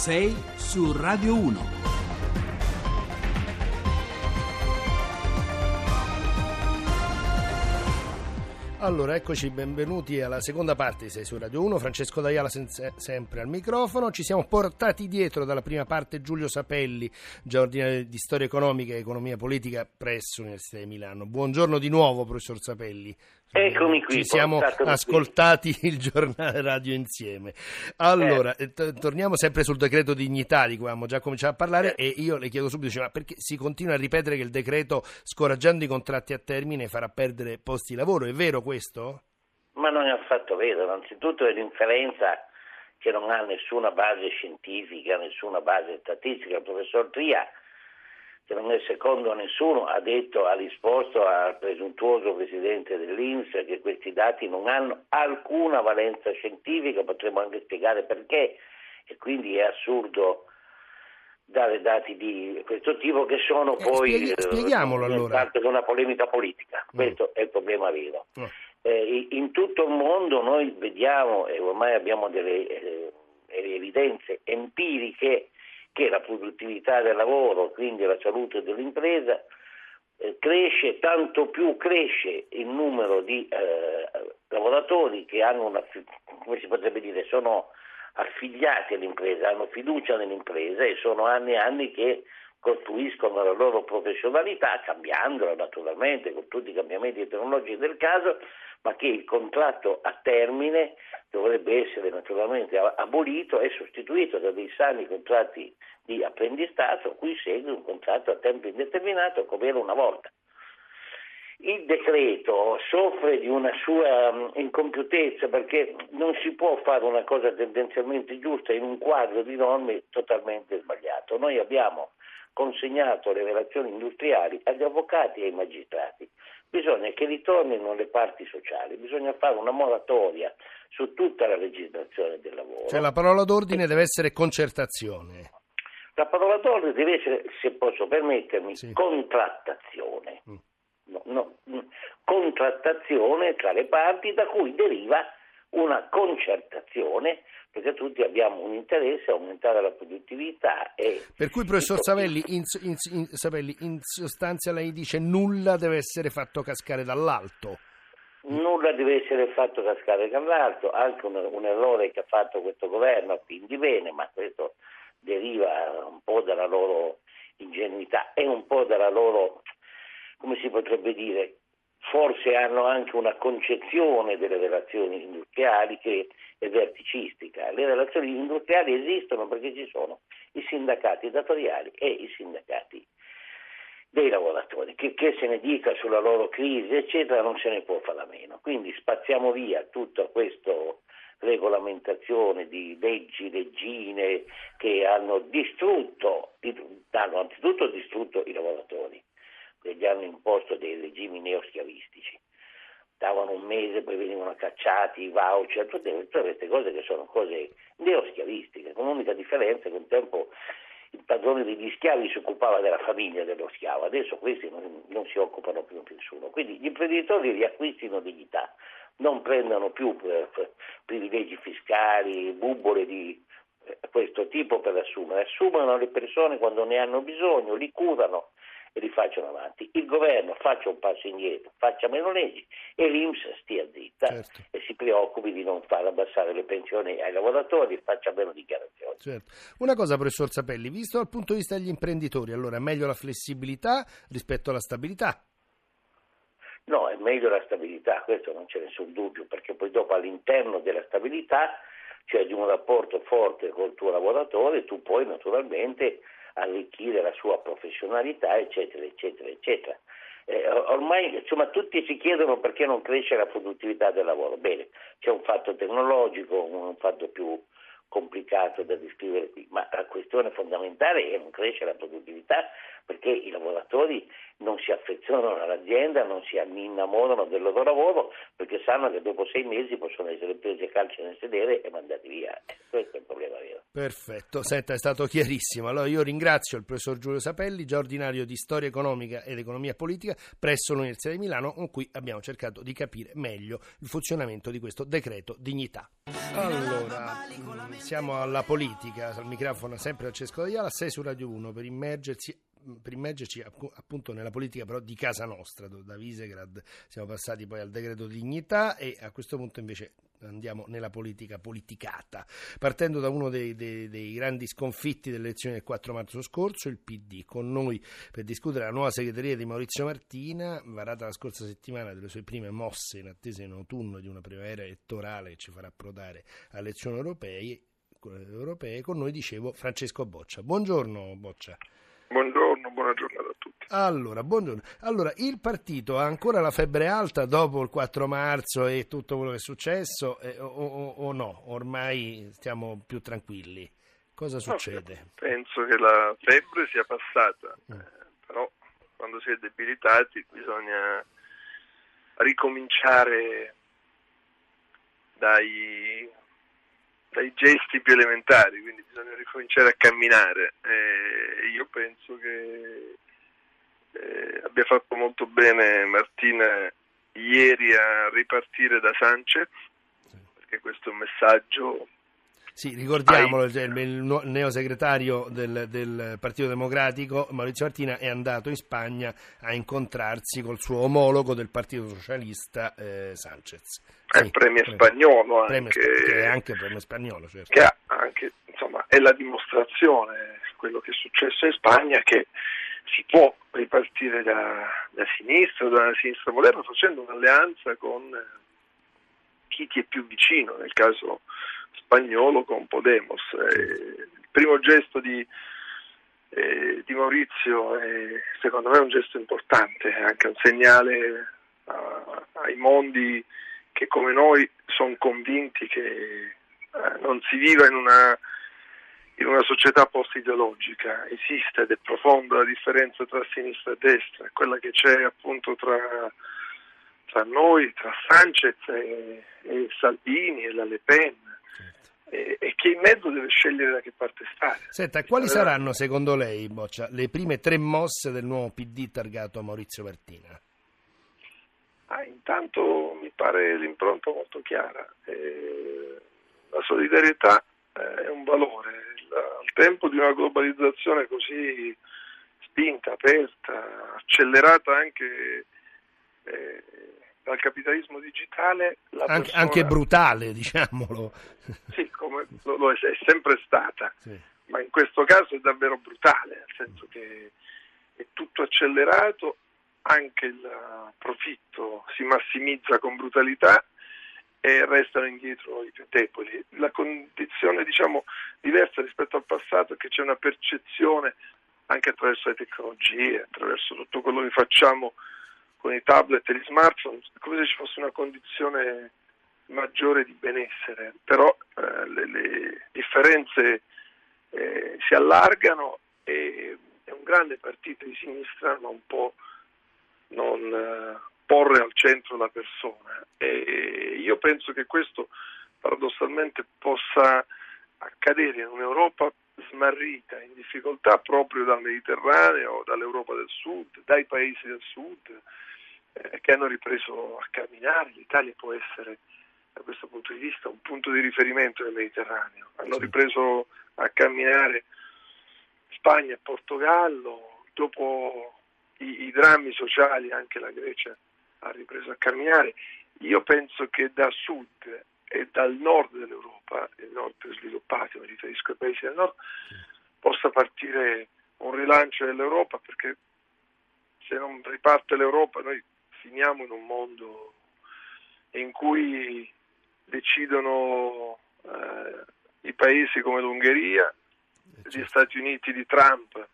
6 su Radio 1. Allora, eccoci, benvenuti alla seconda parte di 6 su Radio 1. Francesco D'Aiala sen- sempre al microfono. Ci siamo portati dietro dalla prima parte Giulio Sapelli, già ordinario di Storia Economica e Economia Politica presso l'Università di Milano. Buongiorno di nuovo, professor Sapelli. Eccomi qui. Ci siamo ascoltati qui. il giornale radio insieme. Allora, eh. t- torniamo sempre sul decreto dignità di cui abbiamo già cominciato a parlare eh. e io le chiedo subito, cioè, ma perché si continua a ripetere che il decreto, scoraggiando i contratti a termine, farà perdere posti di lavoro? È vero questo? Ma non è affatto vero. Innanzitutto è l'inferenza che non ha nessuna base scientifica, nessuna base statistica. Il professor Tria che non è secondo nessuno, ha detto, ha risposto al presuntuoso presidente dell'Inps che questi dati non hanno alcuna valenza scientifica, potremmo anche spiegare perché e quindi è assurdo dare dati di questo tipo che sono eh, poi eh, spieghiamolo eh, allora. parte di una polemica politica, mm. questo è il problema vero. Mm. Eh, in tutto il mondo noi vediamo e ormai abbiamo delle eh, evidenze empiriche che la produttività del lavoro, quindi la salute dell'impresa, eh, cresce, tanto più cresce il numero di eh, lavoratori che hanno una, come si potrebbe dire, sono affiliati all'impresa, hanno fiducia nell'impresa e sono anni e anni che costruiscono la loro professionalità, cambiandola naturalmente con tutti i cambiamenti tecnologici del caso, ma che il contratto a termine dovrebbe essere naturalmente abolito e sostituito da dei sani contratti di apprendistato cui segue un contratto a tempo indeterminato come era una volta. Il decreto soffre di una sua mm, incompiutezza perché non si può fare una cosa tendenzialmente giusta in un quadro di norme totalmente sbagliato. Noi abbiamo consegnato le relazioni industriali agli avvocati e ai magistrati bisogna che ritornino le parti sociali, bisogna fare una moratoria su tutta la legislazione del lavoro. Cioè la parola d'ordine deve essere concertazione. La parola d'ordine deve essere, se posso permettermi, sì. contrattazione. Mm. No, no, mm, contrattazione tra le parti da cui deriva una concertazione perché tutti abbiamo un interesse a aumentare la produttività. per cui, professor Savelli in, in, in, Savelli, in sostanza lei dice nulla deve essere fatto cascare dall'alto. Nulla deve essere fatto cascare dall'alto, anche un, un errore che ha fatto questo governo, quindi bene, ma questo deriva un po' dalla loro ingenuità e un po' dalla loro, come si potrebbe dire, forse hanno anche una concezione delle relazioni industriali che è verticistica. Le relazioni industriali esistono perché ci sono i sindacati datoriali e i sindacati dei lavoratori, che, che, se ne dica sulla loro crisi, eccetera, non se ne può fare a meno. Quindi spazziamo via tutta questa regolamentazione di leggi, leggine che hanno distrutto, hanno anzitutto distrutto i lavoratori che gli hanno imposto dei regimi neoschiavistici. Mese, poi venivano cacciati, i voucher, tutte, tutte queste cose che sono cose neoschiavistiche, con l'unica differenza che un tempo il padrone degli schiavi si occupava della famiglia dello schiavo, adesso questi non, non si occupano più di nessuno. Quindi gli imprenditori riacquistino dignità, non prendano più eh, privilegi fiscali, bubbole di eh, questo tipo per assumere, assumono le persone quando ne hanno bisogno, li curano e li facciano avanti. Il governo faccia un passo indietro, faccia meno leggi e l'Inps stia zitta certo. e si preoccupi di non far abbassare le pensioni ai lavoratori e faccia meno dichiarazioni. Certo. Una cosa, professor Sapelli, visto dal punto di vista degli imprenditori, allora è meglio la flessibilità rispetto alla stabilità? No, è meglio la stabilità, questo non c'è nessun dubbio, perché poi dopo all'interno della stabilità, cioè di un rapporto forte col tuo lavoratore, tu puoi naturalmente arricchire la sua professionalità, eccetera, eccetera, eccetera. Eh, ormai insomma, tutti si chiedono perché non cresce la produttività del lavoro. Bene, c'è un fatto tecnologico, un fatto più complicato da descrivere qui, ma la questione fondamentale è che non cresce la produttività perché i lavoratori non si affezionano all'azienda, non si innamorano del loro lavoro perché sanno che dopo sei mesi possono essere presi a calcio nel sedere e mandati via. Questo è il problema vero. Perfetto, senta, è stato chiarissimo. Allora io ringrazio il professor Giulio Sapelli, già ordinario di storia economica ed economia politica presso l'Università di Milano, con cui abbiamo cercato di capire meglio il funzionamento di questo decreto dignità. Allora, siamo alla politica, al microfono sempre Francesco D'Aiala, 6 su Radio 1 per immergersi per immergerci appunto nella politica però di casa nostra, da Visegrad siamo passati poi al decreto dignità e a questo punto invece andiamo nella politica politicata, partendo da uno dei, dei, dei, grandi sconfitti delle elezioni del 4 marzo scorso, il PD, con noi per discutere la nuova segreteria di Maurizio Martina, varata la scorsa settimana delle sue prime mosse in attesa in autunno di una primavera elettorale che ci farà approdare alle elezioni europee, europee con noi dicevo Francesco Boccia. Buongiorno Boccia. Buongiorno, buona giornata a tutti. Allora, buongiorno. Allora, il partito ha ancora la febbre alta dopo il 4 marzo e tutto quello che è successo eh, o, o, o, no? Ormai stiamo più tranquilli. Cosa succede? No, penso che la febbre sia passata, mm. eh, però quando si è debilitati bisogna ricominciare dai dai gesti più elementari, quindi bisogna ricominciare a camminare. Eh, io penso che eh, abbia fatto molto bene Martina ieri a ripartire da Sanchez, perché questo è un messaggio sì, ricordiamolo, il, il neosegretario del, del, Partito Democratico, Maurizio Martina, è andato in Spagna a incontrarsi col suo omologo del Partito Socialista, eh, Sanchez. È il premio spagnolo anche. Premio, che è anche premio spagnolo, certo. Che ha anche, insomma, è la dimostrazione, quello che è successo in Spagna, che si può ripartire da, da sinistra, dalla sinistra moderna, facendo un'alleanza con chi ti è più vicino, nel caso spagnolo con Podemos. Eh, il primo gesto di, eh, di Maurizio è secondo me un gesto importante, è anche un segnale a, ai mondi che come noi sono convinti che eh, non si viva in una, in una società post-ideologica, esiste ed è profonda la differenza tra sinistra e destra, quella che c'è appunto tra, tra noi, tra Sanchez e, e Salvini e la Le Pen e, che in mezzo deve scegliere da che parte stare. Senta, quali saranno secondo lei, Boccia, le prime tre mosse del nuovo PD targato a Maurizio Martina? Ah, intanto mi pare l'impronta molto chiara. Eh, la solidarietà eh, è un valore. al tempo di una globalizzazione così spinta, aperta, accelerata anche eh, dal capitalismo digitale. Anche, persona... anche, brutale, diciamolo. Sì, come lo, lo è, è, sempre stata, sì. ma in questo caso è davvero brutale, nel senso che è tutto accelerato, anche il profitto si massimizza con brutalità e restano indietro i più deboli. La condizione diciamo, diversa rispetto al passato è che c'è una percezione anche attraverso le tecnologie, attraverso tutto quello che facciamo con i tablet e gli smartphone, come se ci fosse una condizione maggiore di benessere, però eh, le, le, differenze eh, si allargano e è un grande partito di sinistra non può non eh, porre al centro la persona. E io penso che questo paradossalmente possa accadere in un'Europa smarrita, in difficoltà proprio dal Mediterraneo, dall'Europa del Sud, dai paesi del Sud, eh, che hanno ripreso a camminare. L'Italia può essere da questo punto di vista un punto di riferimento nel Mediterraneo. Hanno ripreso a camminare Spagna e Portogallo, dopo i, i drammi sociali anche la Grecia ha ripreso a camminare. Io penso che da sud e dal nord dell'Europa, il nord sviluppato, mi riferisco ai paesi del nord, possa partire un rilancio dell'Europa perché se non riparte l'Europa noi finiamo in un mondo in cui decidono eh, i paesi come l'Ungheria, eh, certo. gli Stati Uniti di Trump,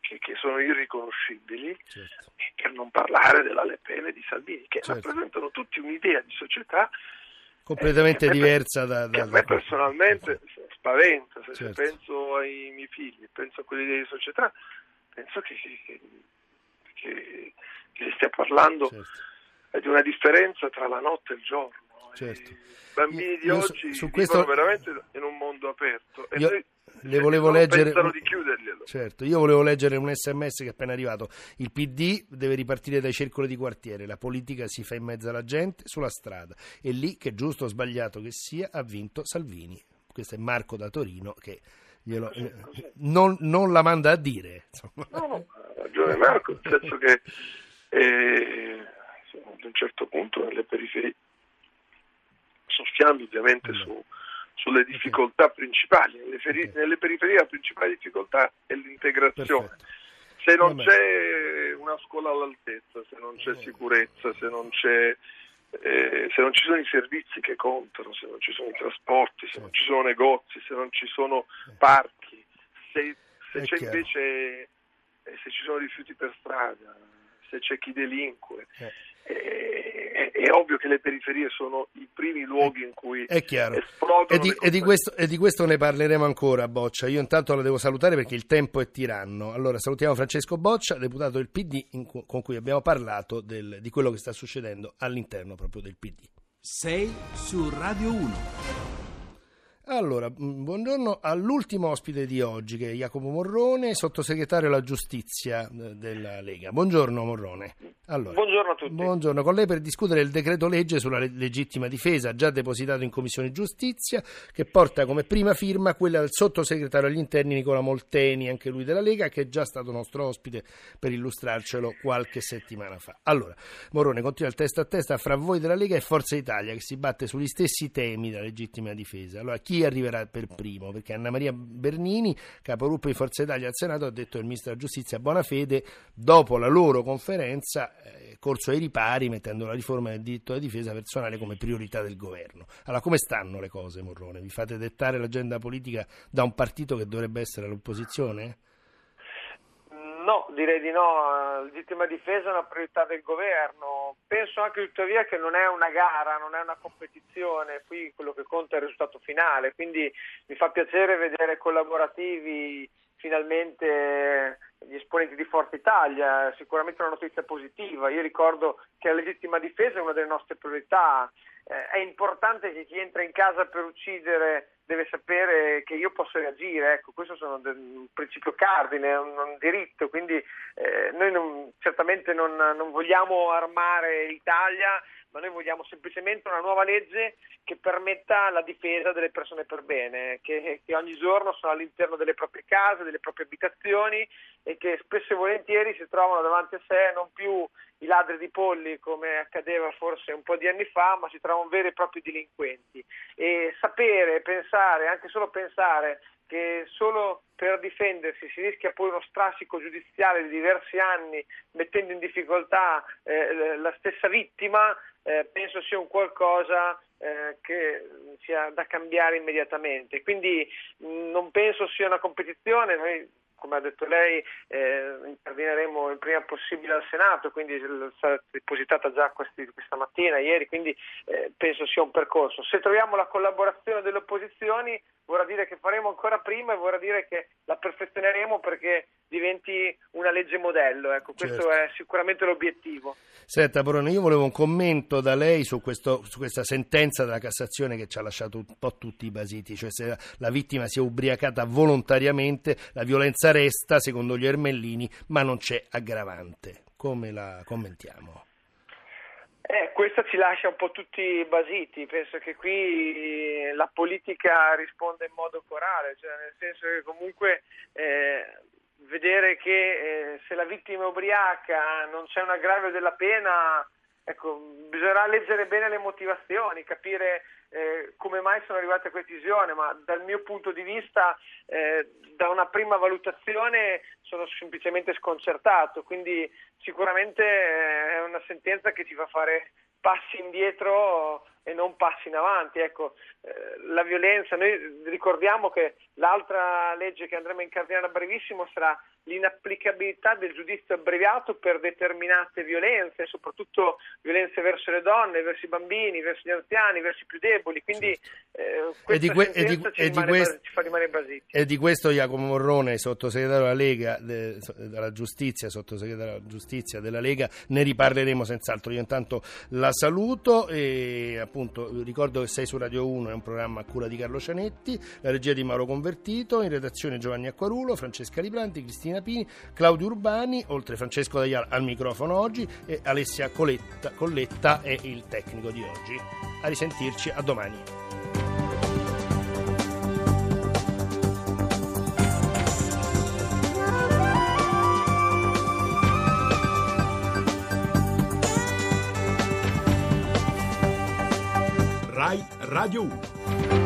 che, che sono irriconoscibili, certo. per non parlare della Le Pen e di Salvini, che certo. rappresentano tutti un'idea di società completamente eh, diversa da, da, a me personalmente da... spaventa, se, certo. penso ai miei figli, penso a quell'idea di società, penso che, che, che che si stia parlando certo. di una differenza tra la notte e il giorno. Certo. I bambini di io oggi su, su questo... vivono veramente in un mondo aperto e io... noi le volevo leggere... Certo, io volevo leggere un sms che è appena arrivato. Il PD deve ripartire dai circoli di quartiere, la politica si fa in mezzo alla gente, sulla strada. E lì, che giusto o sbagliato che sia, ha vinto Salvini. Questo è Marco da Torino che glielo, eh, non, non, la manda a dire. Insomma. No, no, ha ragione Marco, nel senso che eh, ad un certo punto nelle periferie, soffiando ovviamente su, sulle difficoltà principali, nelle, feri- nelle, periferie la principale difficoltà è l'integrazione. Perfetto. Se non c'è una scuola all'altezza, se non c'è sicurezza, se non c'è eh, se non ci sono i servizi che contano, se non ci sono i trasporti, se non ci sono negozi, se non ci sono parchi, se, se invece eh, se ci sono rifiuti per strada, se c'è chi delinque. Eh. È, è, ovvio che le periferie sono i primi luoghi in cui è chiaro. esplodono e di, e, di questo, e di, questo, ne parleremo ancora Boccia io intanto la devo salutare perché il tempo è tiranno allora salutiamo Francesco Boccia deputato del PD cu- con cui abbiamo parlato del, di quello che sta succedendo all'interno proprio del PD 6 su Radio 1 allora, mm, buongiorno all'ultimo ospite di oggi che è Jacopo Morrone, sottosegretario alla giustizia eh, della Lega. Buongiorno Morrone. Allora, buongiorno a tutti. Buongiorno, con lei per discutere il decreto legge sulla legittima difesa già depositato in Commissione Giustizia che porta come prima firma quella del sottosegretario agli interni Nicola Molteni, anche lui della Lega, che è già stato nostro ospite per illustrarcelo qualche settimana fa. Allora, Morrone continua il testa a testa fra voi della Lega e Forza Italia che si batte sugli stessi temi della legittima difesa. Allora, chi chi arriverà per primo, perché Anna Maria Bernini, capogruppo di Forza Italia al Senato, ha detto al Ministro della Giustizia Bonafede, dopo la loro conferenza, eh, corso ai ripari, mettendo la riforma del diritto alla difesa personale come priorità del governo. Allora, come stanno le cose, Morrone? Vi fate dettare l'agenda politica da un partito che dovrebbe essere all'opposizione? No, direi di no. La legittima difesa è una priorità del governo. Penso anche tuttavia che non è una gara, non è una competizione, qui quello che conta è il risultato finale, quindi mi fa piacere vedere collaborativi finalmente gli esponenti di Forza Italia, sicuramente una notizia positiva. Io ricordo che la legittima difesa è una delle nostre priorità. Eh, è importante che chi entra in casa per uccidere deve sapere che io posso reagire, ecco, questo è un principio cardine, un, un diritto, quindi eh, noi non, certamente non, non vogliamo armare l'Italia, ma noi vogliamo semplicemente una nuova legge che permetta la difesa delle persone per bene, che, che, ogni giorno sono all'interno delle proprie case, delle proprie abitazioni e che spesso e volentieri si trovano davanti a sé non più i ladri di polli come accadeva forse un po' di anni fa, ma si trovano veri e propri delinquenti. E sapere, pensare, anche solo pensare che solo per difendersi si rischia poi uno strascico giudiziale di diversi anni mettendo in difficoltà eh, la stessa vittima, eh, penso sia un qualcosa eh, che sia da cambiare immediatamente. Quindi mh, non penso sia una competizione, noi come ha detto lei, eh, interveneremo il prima possibile al Senato, quindi stata depositata già questi, questa mattina, ieri, quindi eh, penso sia un percorso. Se troviamo la collaborazione delle opposizioni vorrà dire che faremo ancora prima e vorrà dire che la perfezioneremo perché diventi una legge modello. Ecco, questo certo. è sicuramente l'obiettivo. Senta Borone, io volevo un commento da lei su, questo, su, questa sentenza della Cassazione che ci ha lasciato un po' tutti i basiti, cioè se la vittima si è ubriacata volontariamente, la violenza resta, secondo gli Ermellini, ma non c'è aggravante. Come la commentiamo? Eh, questa ci lascia un po' tutti basiti, penso che qui la politica risponda in modo corale, cioè nel senso che comunque eh, vedere che eh, se la vittima è ubriaca non c'è un aggravio della pena, ecco, bisognerà leggere bene le motivazioni, capire eh, come mai sono arrivate a questa decisione, ma dal mio punto di vista, eh, da una prima valutazione, sono semplicemente sconcertato, quindi sicuramente eh, è una sentenza che ci fa fare passi indietro e non passi in avanti. Ecco, eh, la violenza, noi ricordiamo che l'altra legge che andremo a incardinare a brevissimo sarà l'inapplicabilità del giudizio abbreviato per determinate violenze, soprattutto violenze verso le donne, verso i bambini, verso gli anziani, verso i più deboli. Quindi eh, e di, que- e di, e di quest- ci fa rimanere basiti. E di questo Jacopo Morrone, sottosegretario della Lega, de- della Giustizia, sottosegretario della Giustizia della Lega, ne riparleremo senz'altro. Io intanto la saluto e appunto ricordo che sei su Radio 1, è un programma a cura di Carlo Cianetti, la regia di Mauro Convertito, in redazione Giovanni Acquarulo, Francesca Riplanti, Cristina Pini, Claudio Urbani, oltre Francesco D'Aiala al microfono oggi e Alessia Coletta, Colletta è il tecnico di oggi. A risentirci, a domani. Radio 1